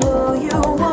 who you want?